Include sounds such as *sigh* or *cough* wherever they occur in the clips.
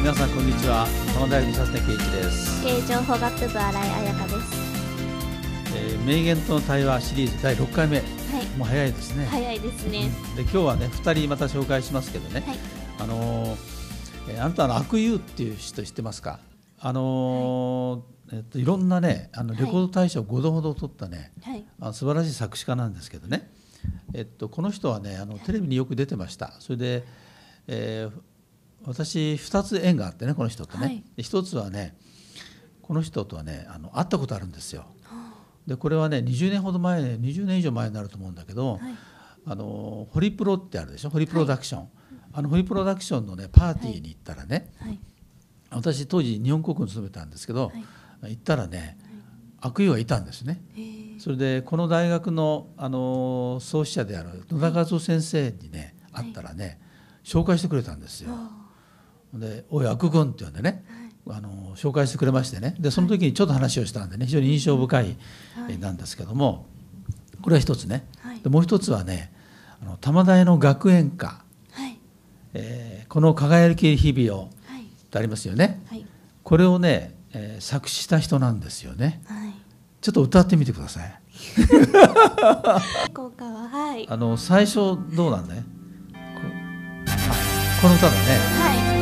皆さんこんにちは。玉大学佐根圭一です、経営情報学部新井彩香です。えー名言との対話シリーズ第6回目。はい。もう早いですね、早いですね。で今日はね2人また紹介しますけどね、はい。あのーえーあなたの悪友っていう人知ってますか？あのーえっといろんなねあのレコード大賞5度ほど取ったね、はい。あ素晴らしい作詞家なんですけどね、えっと、この人はねあのテレビによく出てました。それで、えー私2つ縁があってねこの人とね、はい。で1つはねこの人とはねあの会ったことあるんですよ。でこれはね20年ほど前20年以上前になると思うんだけど、はい。あのホリプロってあるでしょ？ホリプロダクション、あのホリプロダクションのねパーティーに行ったらね、はい。私当時日本航空に勤めたんですけど、はい。行ったらね悪友がいたんですね。え。ーそれでこの大学の、あの創始者である野田和夫先生にね会ったらね、紹介してくれたんですよ。で「おい悪君」って呼んでね、あの紹介してくれましてねでその時にちょっと話をしたんでね非常に印象深い、えーなんですけどもこれは一つね、はいでもう一つはねあの玉大の学園歌、はい。えーこの輝き日々を」はい。ってありますよねはい。これをね、えー作詞した人なんですよねはい。ちょっと歌ってみてください。効果ははい。あの最初どうなんだねこの歌だねはい。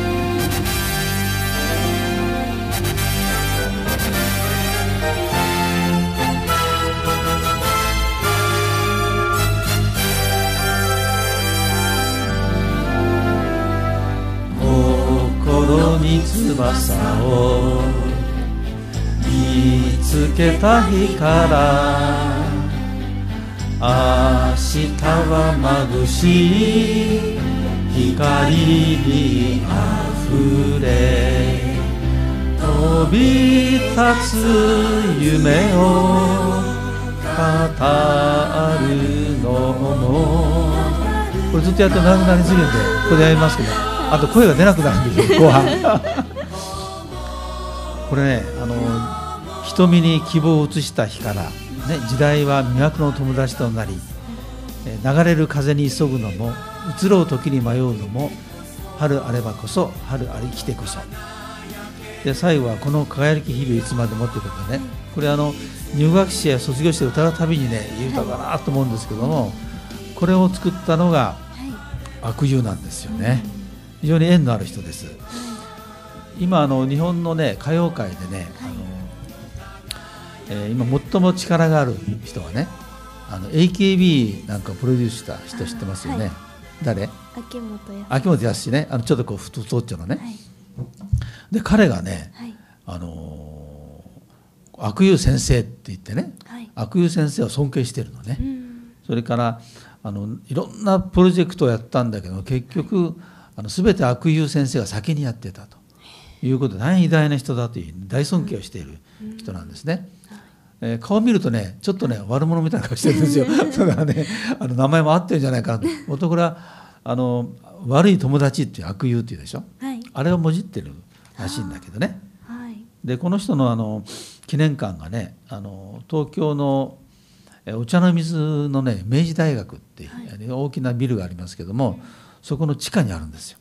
翼を見つけた日から明日は眩しい光にあふれ飛び立つ夢を語るのもこれずっとやって長くなりすぎるんでこれでやりますけどあと声が出なくなるんですよ後半。これねあの瞳に希望を移した日から、ね、時代は魅惑の友達となりえー流れる風に急ぐのも移ろう時に迷うのも春あればこそ春ありきてこそ。で最後はこの輝き日々いつまでもってことでねこれあの入学式や卒業式で歌うたびにねいい歌だなと思うんですけどもこれを作ったのが悪友なんですよね。非常に縁のある人です今あの日本のね歌謡界でね、あのえー今最も力がある人はねあの AKB なんかをプロデュースした人知ってますよね、はい誰？秋元康。秋元康ねあのちょっとこう太太っちょのね、はい。で彼がね、はい。あのー悪友先生って言ってねはい。悪友先生を尊敬してるのね、うん。それからあのいろんなプロジェクトをやったんだけど結局あの全て悪友先生が先にやってたということで大変偉大な人だという大尊敬をしている人なんですね。えー顔見るとねちょっとね悪者みたいな顔してるんですよ *laughs* だからねあの名前も合ってるんじゃないかなと元これはあの悪い友達っていう悪友っていうでしょ？はい。あれをもじってるらしいんだけどね。はい。でこの人のあの記念館がねあの東京のえお茶の水のね明治大学っていう、はい大きなビルがありますけどもそこの地下にあるんですよ。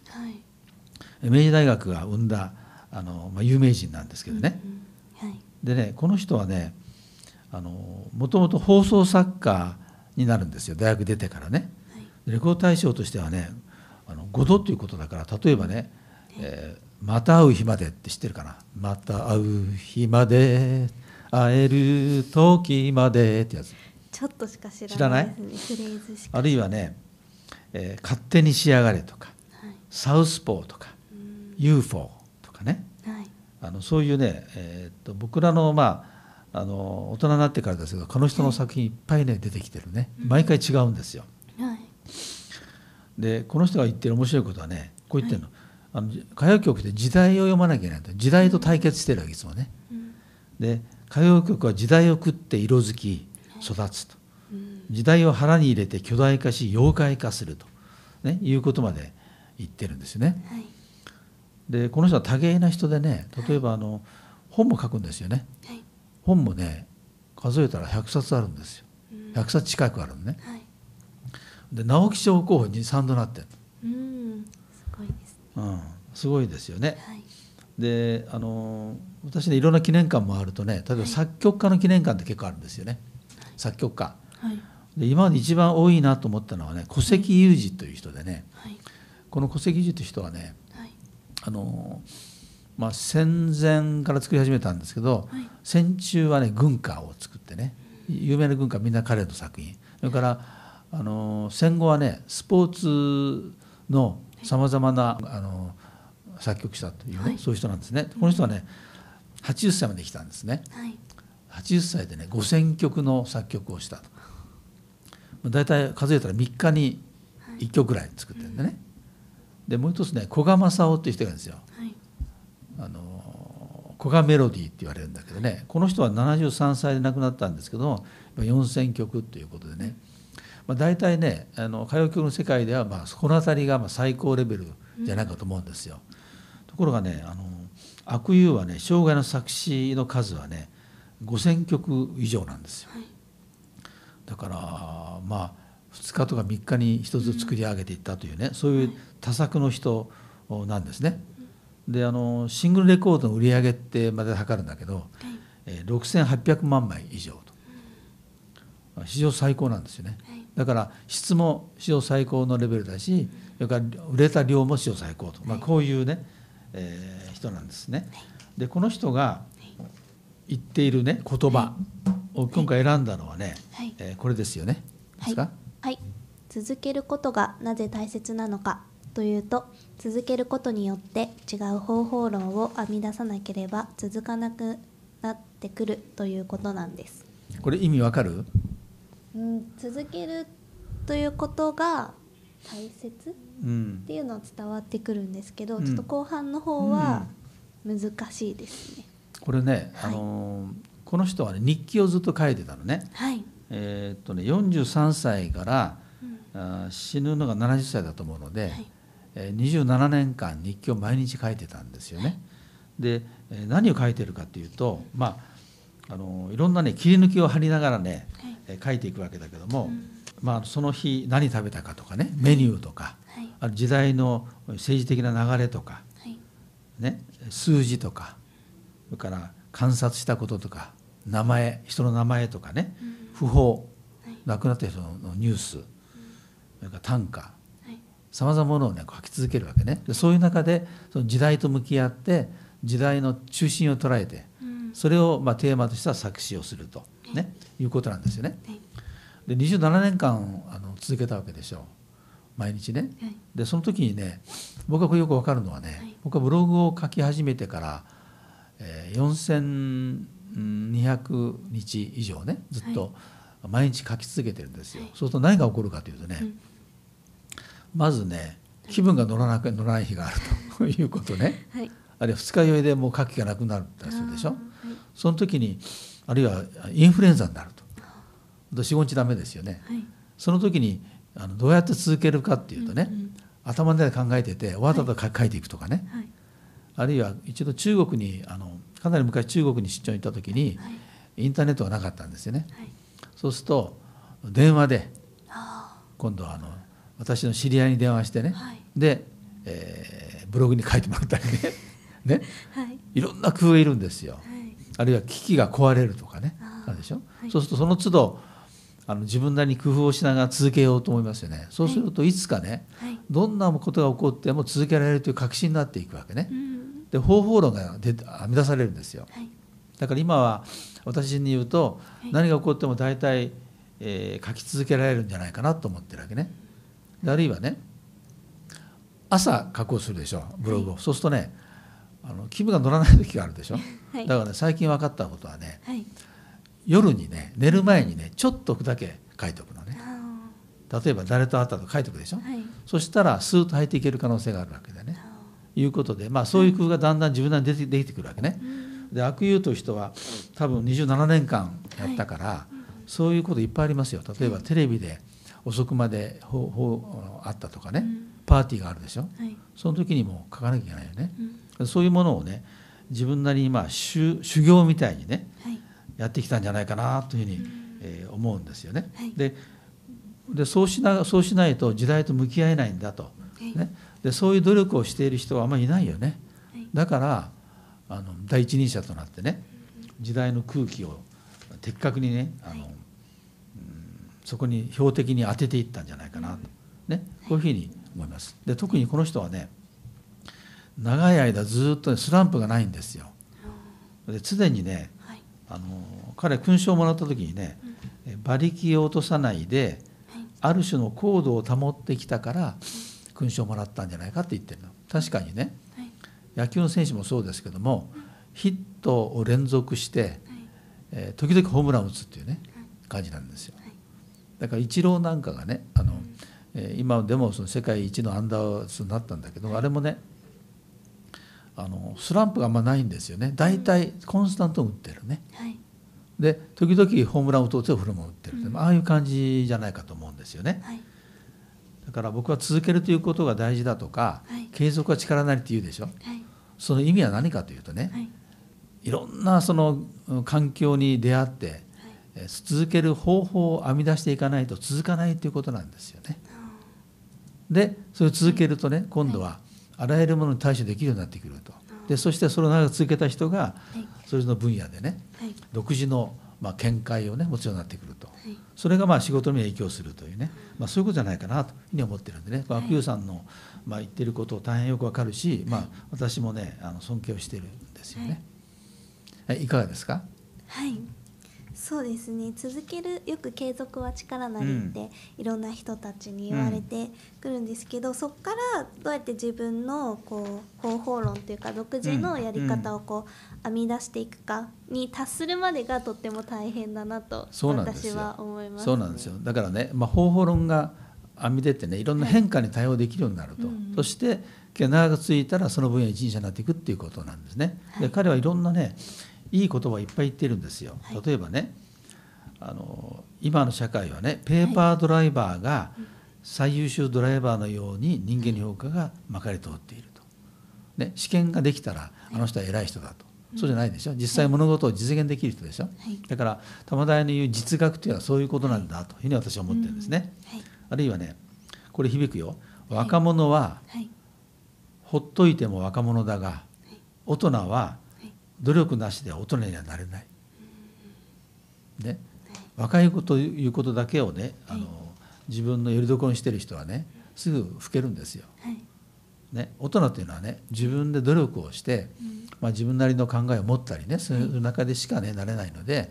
明治大学が生んだあの、まあ、有名人なんですけどね。うん。はい。でねこの人はねあのもともと放送作家になるんですよ大学出てからね。はい。レコード大賞としてはねあの5度ということだから例えばね、えーまた会う日まで」って知ってるかな「また会う日まで会える時まで」ってやつちょっとしか知知らないらない？あるいはね、えー勝手に仕上がれ」とかはい。「サウスポー」とかうん「UFO」とかねはい。あのそういうね、えーっと僕らのまああの大人になってからですけどこの人の作品いっぱいね出てきてるね毎回違うんですよ。はい。でこの人が言ってる面白いことはねこう言ってるの,、あの歌謡曲って時代を読まなきゃいけないと時代と対決してるわけいつもね。うん。で歌謡曲は時代を食って色づき育つとうん。時代を腹に入れて巨大化し妖怪化すると、ね、いうことまで言ってるんですよね。はい。でこの人は多芸な人でね例えばあの本も書くんですよね。はい。本もね数えたら100冊あるんですよ。うん100冊近くあるのね。はい。で直木賞候補に3度なってるうん。すごいですね。うん、すごいですよね。はい。であの私ねいろんな記念館もあるとね例えば作曲家の記念館って結構あるんですよね作曲家はいで今まで一番多いなと思ったのはね古関裕二という人でねはいこの古関裕二という人はねはいあの、まあ、戦前から作り始めたんですけど、はい。戦中はね軍歌を作ってね有名な軍歌みんな彼の作品。それからあの戦後はねスポーツのさまざまなあの作曲者というね、はい。そういう人なんですね。この人はね80歳まで来たんですね。はい。80歳でね5,000曲の作曲をしたと。大体数えたら3日に1曲ぐらい作ってるんでねでもう一つね古賀正夫っていう人がいるんですよはいあの古賀メロディーって言われるんだけどねこの人は73歳で亡くなったんですけど4,000曲っていうことでね、まあ、大体ねあの歌謡曲の世界ではまあこの辺りがまあ最高レベルじゃないかと思うんですよ。ところがねあの悪友はね生涯の作詞の数はね5,000曲以上なんですよ。はいだからまあ2日とか3日に1つ作り上げていったというね、そういう多作の人なんですね。であのシングルレコードの売り上げってまで測るんだけど、はい。えー6800万枚以上と。史上最高なんですよね。はい。だから質も史上最高のレベルだしそれから売れた量も史上最高と、まあ、こういうね、えー人なんですね。でこの人が言っているね言葉を今回選んだのはね、はい。えーこれですよね。ですか、はい、続けることがなぜ大切なのかというと続けることによって違う方法論を編み出さなければ続かなくなってくるということなんです、これ意味わかる？うん、続けるということが大切っうんていうのは伝わってくるんですけど、うん。ちょっと後半の方は難しいですね、これね、はい。あのーこの人はね日記をずっと書いてたのね。はい、えーっとね43歳から、うん。死ぬのが70歳だと思うので、はい。えー27年間日記を毎日書いてたんですよね。で、えー何を書いてるかっていうと、まああのいろんなね切り抜きを貼りながらね、はい。えー書いていくわけだけども、うん。まあ、その日何食べたかとかねメニューとか、はい。ある時代の政治的な流れとか、はい。ね、数字とかそれから観察したこととか名前人の名前とかね訃報はい。亡くなった人のニュースそれから短歌はい。さまざまなものをね書き続けるわけね。でそういう中でその時代と向き合って時代の中心を捉えてうん。それをまあテーマとした作詞をすると、ね、いうことなんですよね。はい。で27年間あの続けたわけでしょう。毎日ね。はい。でその時にね僕はこれよく分かるのはね、はい。僕はブログを書き始めてから、えー4200日以上ねずっと毎日書き続けてるんですよ。はい。そうすると何が起こるかというとね、うん。まずね気分が乗らなく乗らない日があるということね。*laughs* はい。あるいは二日酔いでもう書きがなくなったりするでしょ。はい。その時にあるいはインフルエンザになると。45日ダメですよね。はい。その時にあのどうやって続けるかっていうとね、うんうん。頭で考えてて終わったと書いていくとかね、はい。あるいは一度中国にあのかなり昔中国に出張に行った時にはい。インターネットがなかったんですよね。はい。そうすると電話であ今度はあの私の知り合いに電話してね、はい。で、えーブログに書いてもらったりね。*laughs* ね。い。いろんな工夫がいるんですよ。はい。あるいは機器が壊れるとかね。あるでしょ、はい。そうするとその都度あの自分なりに工夫をしながら続けようと思いますよね。そうするといつかね、はい。どんなことが起こっても続けられるという確信になっていくわけね。う。んで方法論が出て編み出されるんですよ。はい。だから今は私に言うと、はい。何が起こっても大体、えー書き続けられるんじゃないかなと思ってるわけね。であるいはね朝書こうするでしょブログを、そうするとねあの気分が乗らない時があるでしょ、*laughs* はい。だからね最近分かったことはねはい。夜にね寝る前にねちょっとだけ書いておくのね。あ例えば誰と会ったと書いておくでしょ、ーはい。そしたらスーッと入っていける可能性があるわけだね。あいうことで、まあ、そういう工夫がだんだん自分なりに出てできてくるわけね。で悪友という人は多分27年間やったから、そういうこといっぱいありますよ。例えばテレビで遅くまでほほあったとかね、うん。パーティーがあるでしょ。はい。その時にも書かなきゃいけないよね。うん。そういうものをね自分なりにまあ修修行みたいにねはい。やってきたんじゃないかなというふうに、うん。えー思うんですよね。はい。ででそうしなそうしないと時代と向き合えないんだと、はい。ね、でそういう努力をしている人はあんまりいないよね。はい。だからあの第一人者となってね時代の空気を的確にねあの、はい。うんそこに標的に当てていったんじゃないかなと、ね、こういうふうに思います。で特にこの人はね長い間ずっとねスランプがないんですよ。で常にねはい。あの彼勲章をもらった時にね馬力を落とさないではい。ある種の高度を保ってきたから勲章をもらったんじゃないかって言ってるの。確かにね。はい。野球の選手もそうですけどもヒットを連続して、はい。えー時々ホームランを打つっていうね感じなんですよ。はい。だからイチローなんかがねあの、えー今でもその世界一のアンダースになったんだけど、あれもねあのスランプがあんまないんですよね。大体コンスタントに打ってるね。はい。で時々ホームランを打とうとフルも打ってるうん。ああいう感じじゃないかと思うんですよね。はい。だから僕は続けるということが大事だとか、はい。継続は力なりって言うでしょ？はい。その意味は何かというとね、はい。いろんなそのうん環境に出会って、えー続ける方法を編み出していかないと続かないということなんですよね。でそれを続けるとね今度はあらゆるものに対処できるようになってくると。でそしてそれを長く続けた人がはい。それの分野でねはい。独自のまあ見解をね持つようになってくると。はいそれがまあ仕事に影響するというね、まあ、そういうことじゃないかなというふうに思ってるんでね、はい悪友さんのまあ言ってることを大変よくわかるし、まあ、私もねあの尊敬をしてるんですよね。はい、いかがですかはいそうですね。続けるよく継続は力なりって、いろんな人たちに言われてくるんですけど、そこからどうやって自分のこう方法論というか独自のやり方をこう編み出していくかに達するまでがとっても大変だなと私は思います、そうなんですよ。だからね、まあ、方法論が編み出てねいろんな変化に対応できるようになると、うんそして長く続いたらその分野一人者になっていくっていうことなんですね。はい。で彼はいろんなねいい言葉をいっぱい言ってるんですよ。はい。例えばねあの今の社会はねペーパードライバーが最優秀ドライバーのように人間の評価がまかり通っていると。ね、試験ができたらあの人は偉い人だと。そうじゃないでしょ。実際物事を実現できる人でしょ、はい。だから玉田屋の言う実学というのはそういうことなんだというふうに私は思ってるんですね、はい。あるいはねこれ響くよ。若者ははい。ほっといても若者だがはい。大人ははい努力なしでは大人にはなれない、ね、若いこということだけをねあの、はい自分のよりどころにしてる人はねすぐ老けるんですよ、はい。ね、大人というのはね自分で努力をして、まあ、自分なりの考えを持ったりねそうい。う中でしかねなれないので、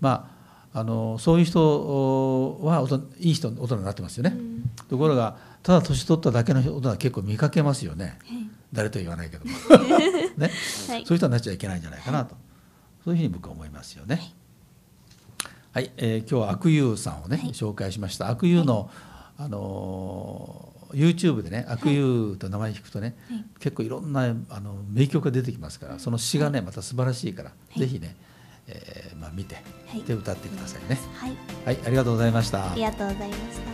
まあ、あのそういう人はいい人大人になってますよね、うん。ところがただ年取っただけの大人は結構見かけますよね。はい誰とは言わないけども。*laughs* ね、はい。そういう人になっちゃいけないんじゃないかなと、そういうふうに僕は思いますよね。はい、えー今日は悪友さんをね、はい。紹介しました。悪友の、あのー YouTube でね悪友と名前聞くとね、はい。結構いろんなあの名曲が出てきますからその詩がねまた素晴らしいから、い。ぜひね、えーまあ、見て、はい。で歌ってくださいね。はい。はい、ありがとうございました。あり。がとうございました